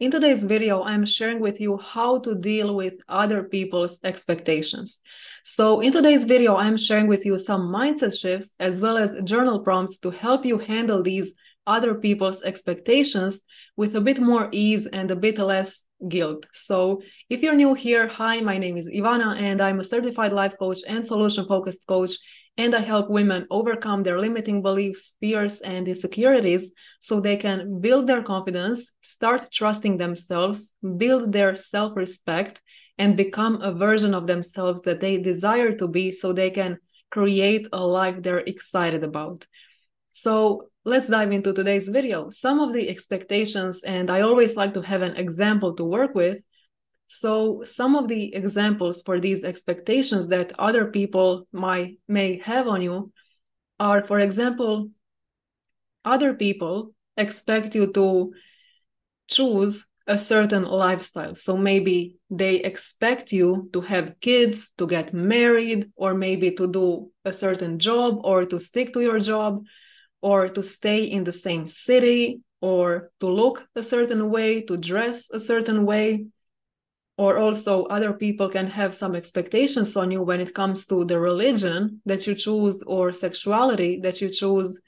In today's video, I'm sharing with you how to deal with other people's expectations. So in today's video, I'm sharing with you some mindset shifts as well as journal prompts to help you handle these other people's expectations with a bit more ease and a bit less guilt. So if you're new here, hi, my name is Ivana and I'm a certified life coach and solution focused coach and I help women overcome their limiting beliefs, fears, and insecurities so they can build their confidence, start trusting themselves, build their self respect, and become a version of themselves that they desire to be so they can create a life they're excited about. So let's dive into today's video. Some of the expectations, and I always like to have an example to work with, so some of the examples for these expectations that other people might may have on you are, for example, other people expect you to choose a certain lifestyle. So maybe they expect you to have kids, to get married, or maybe to do a certain job, or to stick to your job, or to stay in the same city, or to look a certain way, to dress a certain way or also other people can have some expectations on you when it comes to the religion that you choose or sexuality that you choose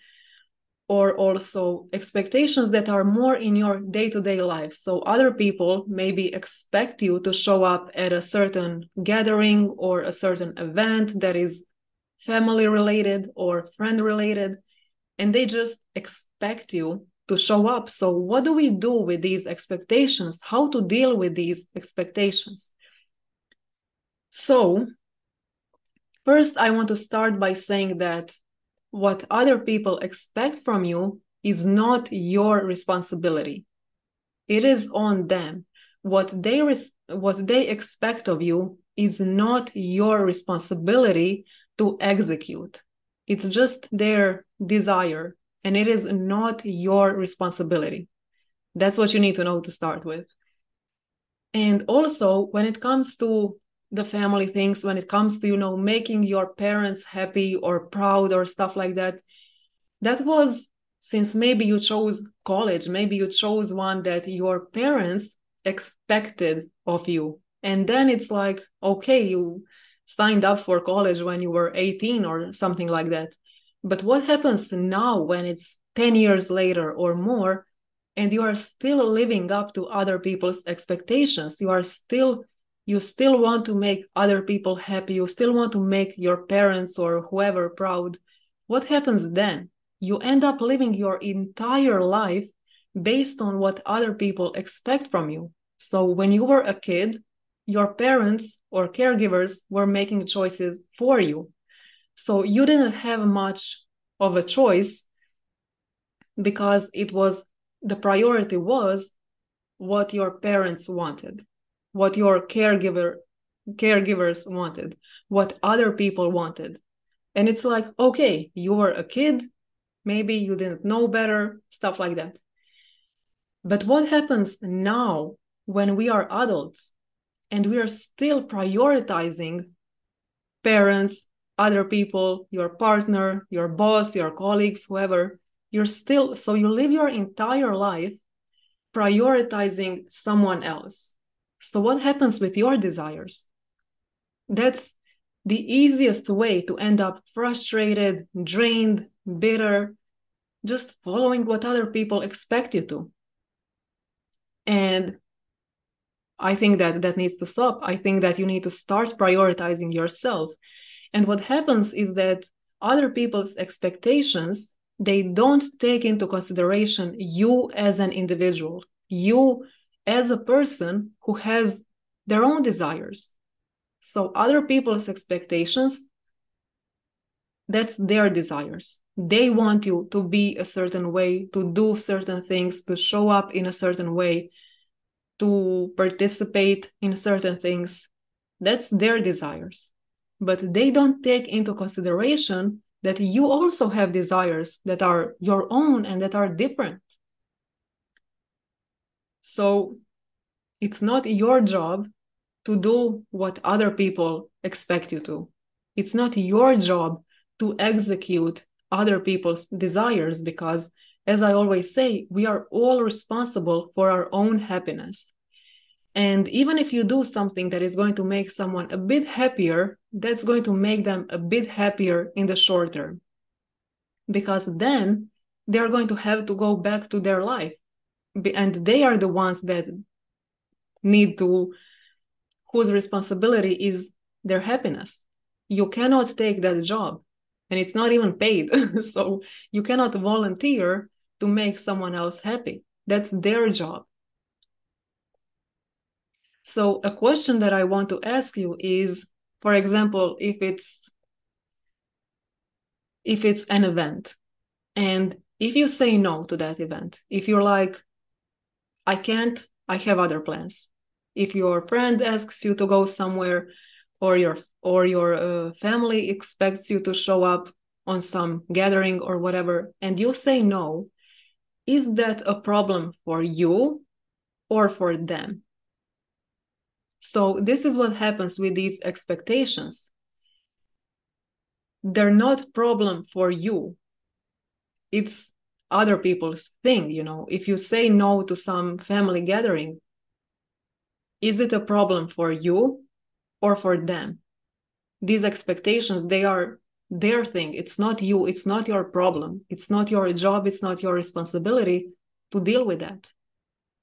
or also expectations that are more in your day-to-day life. So other people maybe expect you to show up at a certain gathering or a certain event that is family related or friend related and they just expect you to show up. So, what do we do with these expectations? How to deal with these expectations? So, first, I want to start by saying that what other people expect from you is not your responsibility. It is on them. What they res- what they expect of you is not your responsibility to execute. It's just their desire and it is not your responsibility. That's what you need to know to start with. And also, when it comes to the family things, when it comes to, you know, making your parents happy or proud or stuff like that, that was since maybe you chose college, maybe you chose one that your parents expected of you. And then it's like, okay, you signed up for college when you were 18 or something like that. But what happens now when it's 10 years later or more, and you are still living up to other people's expectations? You are still you still want to make other people happy, you still want to make your parents or whoever proud. What happens then? You end up living your entire life based on what other people expect from you. So when you were a kid, your parents or caregivers were making choices for you. So you didn't have much of a choice because it was the priority was what your parents wanted, what your caregiver caregivers wanted, what other people wanted. And it's like, okay, you were a kid, maybe you didn't know better, stuff like that. But what happens now when we are adults and we are still prioritizing parents, other people, your partner, your boss, your colleagues, whoever, you're still, so you live your entire life prioritizing someone else. So, what happens with your desires? That's the easiest way to end up frustrated, drained, bitter, just following what other people expect you to. And I think that that needs to stop. I think that you need to start prioritizing yourself and what happens is that other people's expectations, they don't take into consideration you as an individual, you as a person who has their own desires. So other people's expectations, that's their desires. They want you to be a certain way, to do certain things, to show up in a certain way. to participate in certain things. That's their desires. But they don't take into consideration that you also have desires that are your own and that are different. So it's not your job to do what other people expect you to. It's not your job to execute other people's desires because, as I always say, we are all responsible for our own happiness. And even if you do something that is going to make someone a bit happier, that's going to make them a bit happier in the short term. Because then they're going to have to go back to their life. And they are the ones that need to, whose responsibility is their happiness. You cannot take that job, and it's not even paid. so you cannot volunteer to make someone else happy. That's their job so a question that I want to ask you is, for example, if it's if it's an event and if you say no to that event, if you're like, I can't, I have other plans. If your friend asks you to go somewhere or your or your uh, family expects you to show up on some gathering or whatever and you say no, is that a problem for you or for them? So this is what happens with these expectations. They're not problem for you. It's other people's thing, you know. If you say no to some family gathering, is it a problem for you or for them? These expectations, they are their thing. It's not you, it's not your problem. It's not your job, it's not your responsibility to deal with that.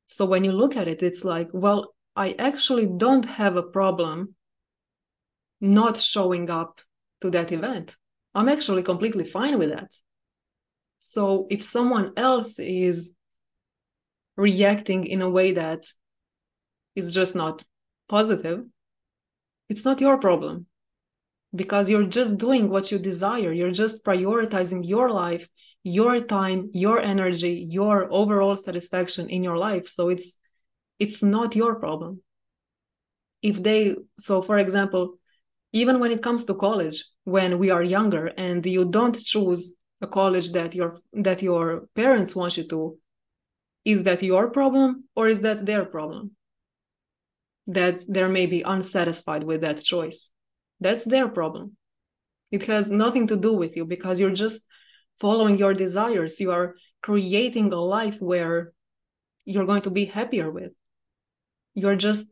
So when you look at it, it's like, well, I actually don't have a problem not showing up to that event. I'm actually completely fine with that. So if someone else is reacting in a way that is just not positive, it's not your problem because you're just doing what you desire. You're just prioritizing your life, your time, your energy, your overall satisfaction in your life. So it's it's not your problem. If they so for example even when it comes to college when we are younger and you don't choose a college that your that your parents want you to is that your problem or is that their problem? That they're maybe unsatisfied with that choice. That's their problem. It has nothing to do with you because you're just following your desires. You are creating a life where you're going to be happier with you're just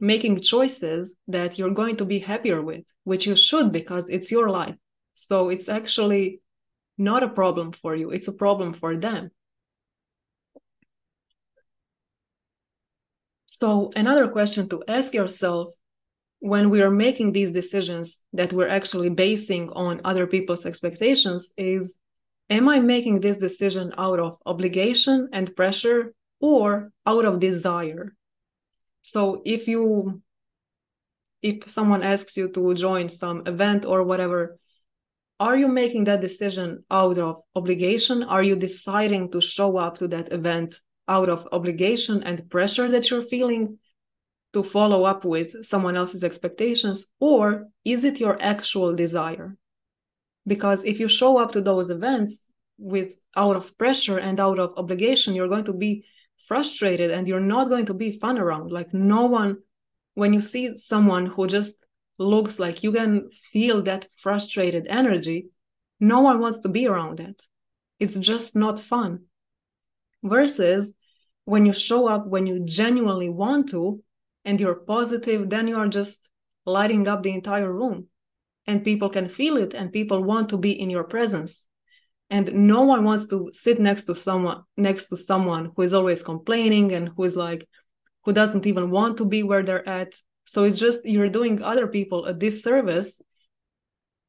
making choices that you're going to be happier with, which you should because it's your life. So it's actually not a problem for you, it's a problem for them. So, another question to ask yourself when we are making these decisions that we're actually basing on other people's expectations is Am I making this decision out of obligation and pressure or out of desire? So if you if someone asks you to join some event or whatever are you making that decision out of obligation? Are you deciding to show up to that event out of obligation and pressure that you're feeling to follow up with someone else's expectations? Or is it your actual desire? Because if you show up to those events with out of pressure and out of obligation you're going to be frustrated and you're not going to be fun around. Like no one when you see someone who just looks like you can feel that frustrated energy no one wants to be around that. It's just not fun. Versus when you show up when you genuinely want to and you're positive then you are just lighting up the entire room and people can feel it and people want to be in your presence and no one wants to sit next to someone next to someone who is always complaining and who is like who doesn't even want to be where they're at. So it's just you're doing other people a disservice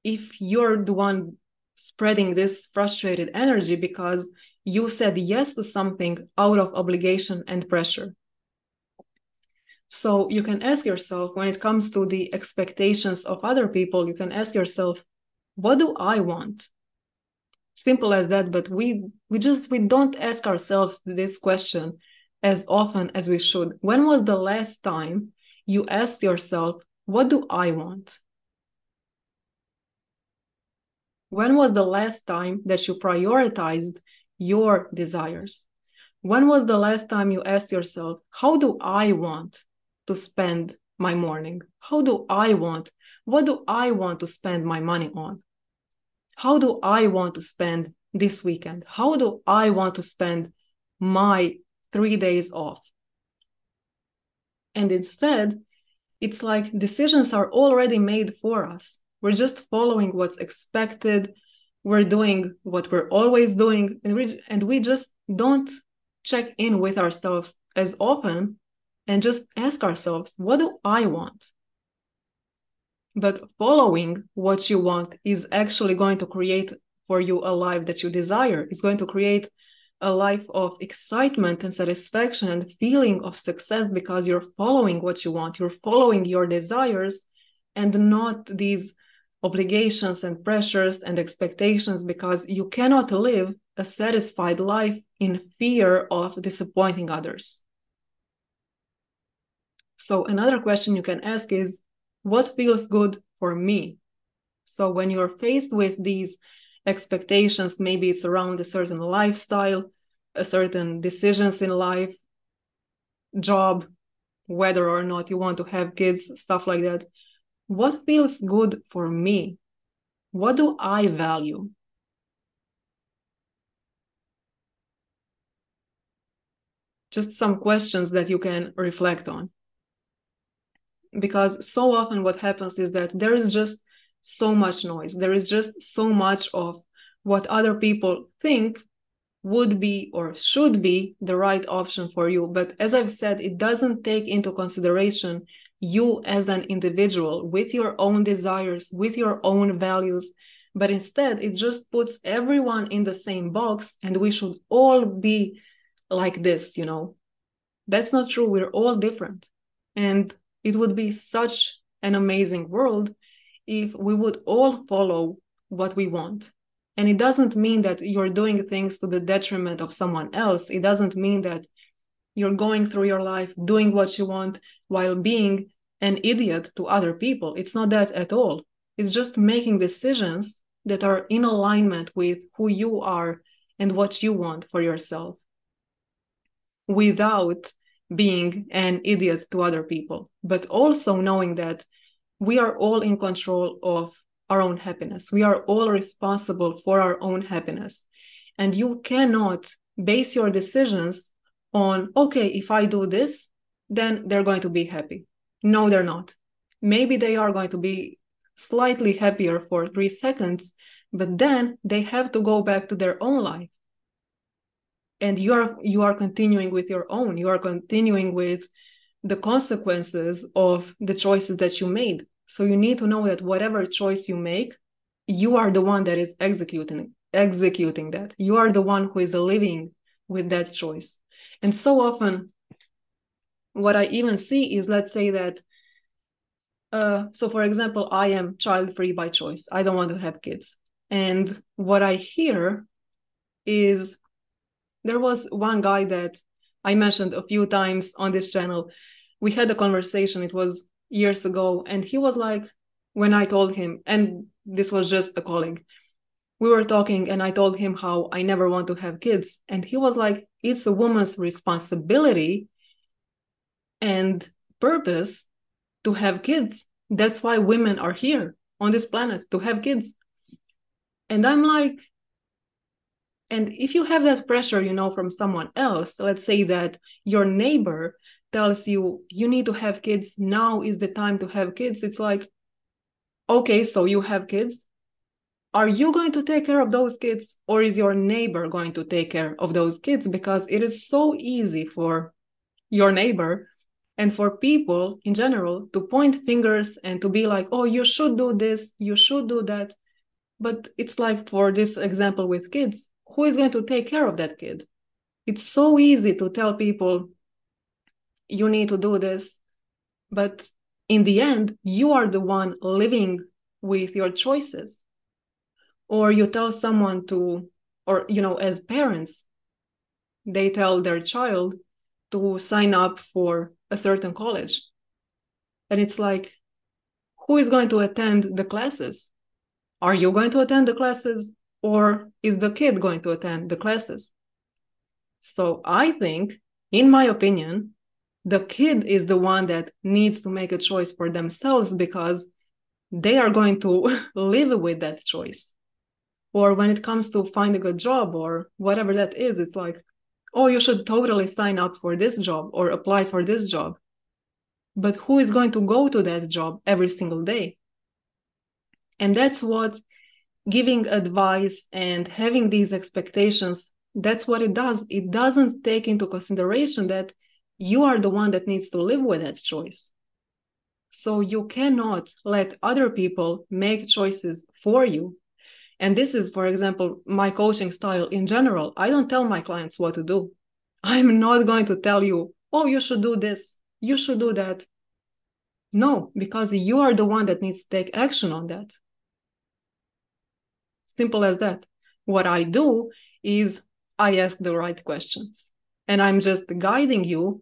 if you're the one spreading this frustrated energy because you said yes to something out of obligation and pressure. So you can ask yourself when it comes to the expectations of other people you can ask yourself what do i want simple as that but we we just we don't ask ourselves this question as often as we should. When was the last time you asked yourself, What do I want? When was the last time that you prioritized your desires? When was the last time you asked yourself, How do I want to spend my morning? How do I want? What do I want to spend my money on? How do I want to spend this weekend? How do I want to spend my three days off? And instead, it's like decisions are already made for us. We're just following what's expected. We're doing what we're always doing, and we, and we just don't check in with ourselves as often and just ask ourselves, what do I want? But following what you want is actually going to create for you a life that you desire. It's going to create a life of excitement and satisfaction and feeling of success because you're following what you want, you're following your desires and not these obligations and pressures and expectations because you cannot live a satisfied life in fear of disappointing others. So, another question you can ask is what feels good for me? So, when you're faced with these expectations, maybe it's around a certain lifestyle, a certain decisions in life, job, whether or not you want to have kids, stuff like that. What feels good for me? What do I value? Just some questions that you can reflect on. Because so often what happens is that there is just so much noise. There is just so much of what other people think would be or should be the right option for you. But as I've said, it doesn't take into consideration you as an individual with your own desires, with your own values. But instead, it just puts everyone in the same box and we should all be like this, you know. That's not true. We're all different. And it would be such an amazing world if we would all follow what we want. And it doesn't mean that you're doing things to the detriment of someone else. It doesn't mean that you're going through your life doing what you want while being an idiot to other people. It's not that at all. It's just making decisions that are in alignment with who you are and what you want for yourself without being an idiot to other people but also knowing that we are all in control of our own happiness. We are all responsible for our own happiness. And you cannot base your decisions on, okay, if I do this, then they're going to be happy. No, they're not. Maybe they are going to be slightly happier for three seconds, but then they have to go back to their own life. And you are you are continuing with your own. You are continuing with the consequences of the choices that you made so you need to know that whatever choice you make, you are the one that is executing executing that. You are the one who is living with that choice. And so often what I even see is let's say that uh, so for example, I am child free by choice. I don't want to have kids. And what I hear is there was one guy that I mentioned a few times on this channel. We had a conversation. It was years ago and he was like when i told him and this was just a colleague we were talking and i told him how i never want to have kids and he was like it's a woman's responsibility and purpose to have kids that's why women are here on this planet to have kids and i'm like and if you have that pressure you know from someone else let's say that your neighbor tells you you need to have kids. Now is the time to have kids. It's like okay so you have kids. Are you going to take care of those kids or is your neighbor going to take care of those kids? Because it is so easy for your neighbor and for people in general to point fingers and to be like oh you should do this you should do that. But it's like for this example with kids who is going to take care of that kid it's so easy to tell people you need to do this but in the end you are the one living with your choices or you tell someone to or you know as parents they tell their child to sign up for a certain college. And it's like, who is going to attend the classes? Are you going to attend the classes or is the kid going to attend the classes? So I think, in my opinion, the kid is the one that needs to make a choice for themselves because they are going to live with that choice. Or when it comes to finding a job or whatever that is, it's like, oh, you should totally sign up for this job or apply for this job. But who is going to go to that job every single day? And that's what giving advice and having these expectations, that's what it does. It doesn't take into consideration that you are the one that needs to live with that choice. So you cannot let other people make choices for you. And this is, for example, my coaching style in general. I don't tell my clients what to do. I'm not going to tell you, oh, you should do this, you should do that. No, because you are the one that needs to take action on that. Simple as that. What I do is I ask the right questions and I'm just guiding you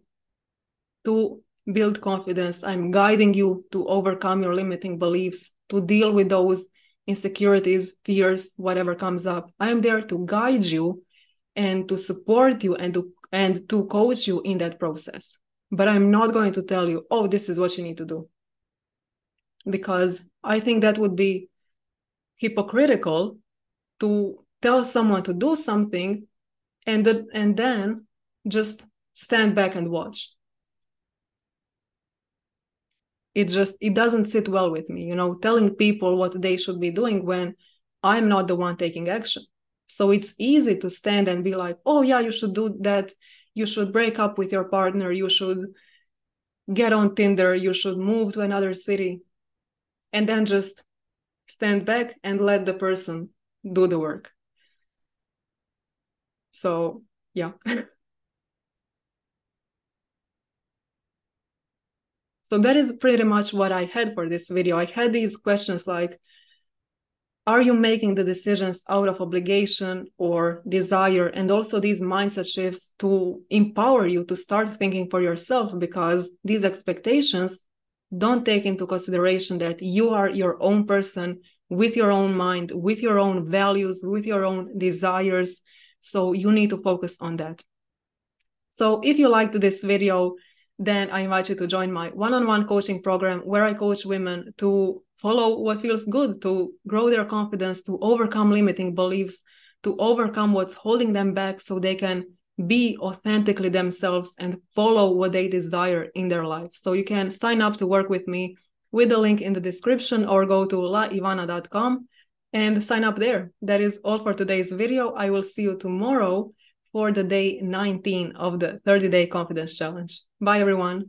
to build confidence. I'm guiding you to overcome your limiting beliefs, to deal with those insecurities, fears, whatever comes up. I am there to guide you and to support you and to and to coach you in that process. But I'm not going to tell you, oh, this is what you need to do. Because I think that would be hypocritical to tell someone to do something and, and then just stand back and watch. It just it doesn't sit well with me, you know, telling people what they should be doing when I'm not the one taking action. So it's easy to stand and be like, oh, yeah, you should do that. You should break up with your partner. You should get on Tinder. You should move to another city. And then just stand back and let the person do the work. So, yeah. so that is pretty much what I had for this video. I had these questions like, are you making the decisions out of obligation or desire and also these mindset shifts to empower you to start thinking for yourself because these expectations don't take into consideration that you are your own person with your own mind with your own values with your own desires so you need to focus on that so if you liked this video then i invite you to join my one-on-one coaching program where i coach women to follow what feels good, to grow their confidence, to overcome limiting beliefs, to overcome what's holding them back so they can be authentically themselves and follow what they desire in their life. So you can sign up to work with me with the link in the description or go to laivana.com and sign up there. That is all for today's video. I will see you tomorrow for the day 19 of the 30 day confidence challenge. Bye everyone.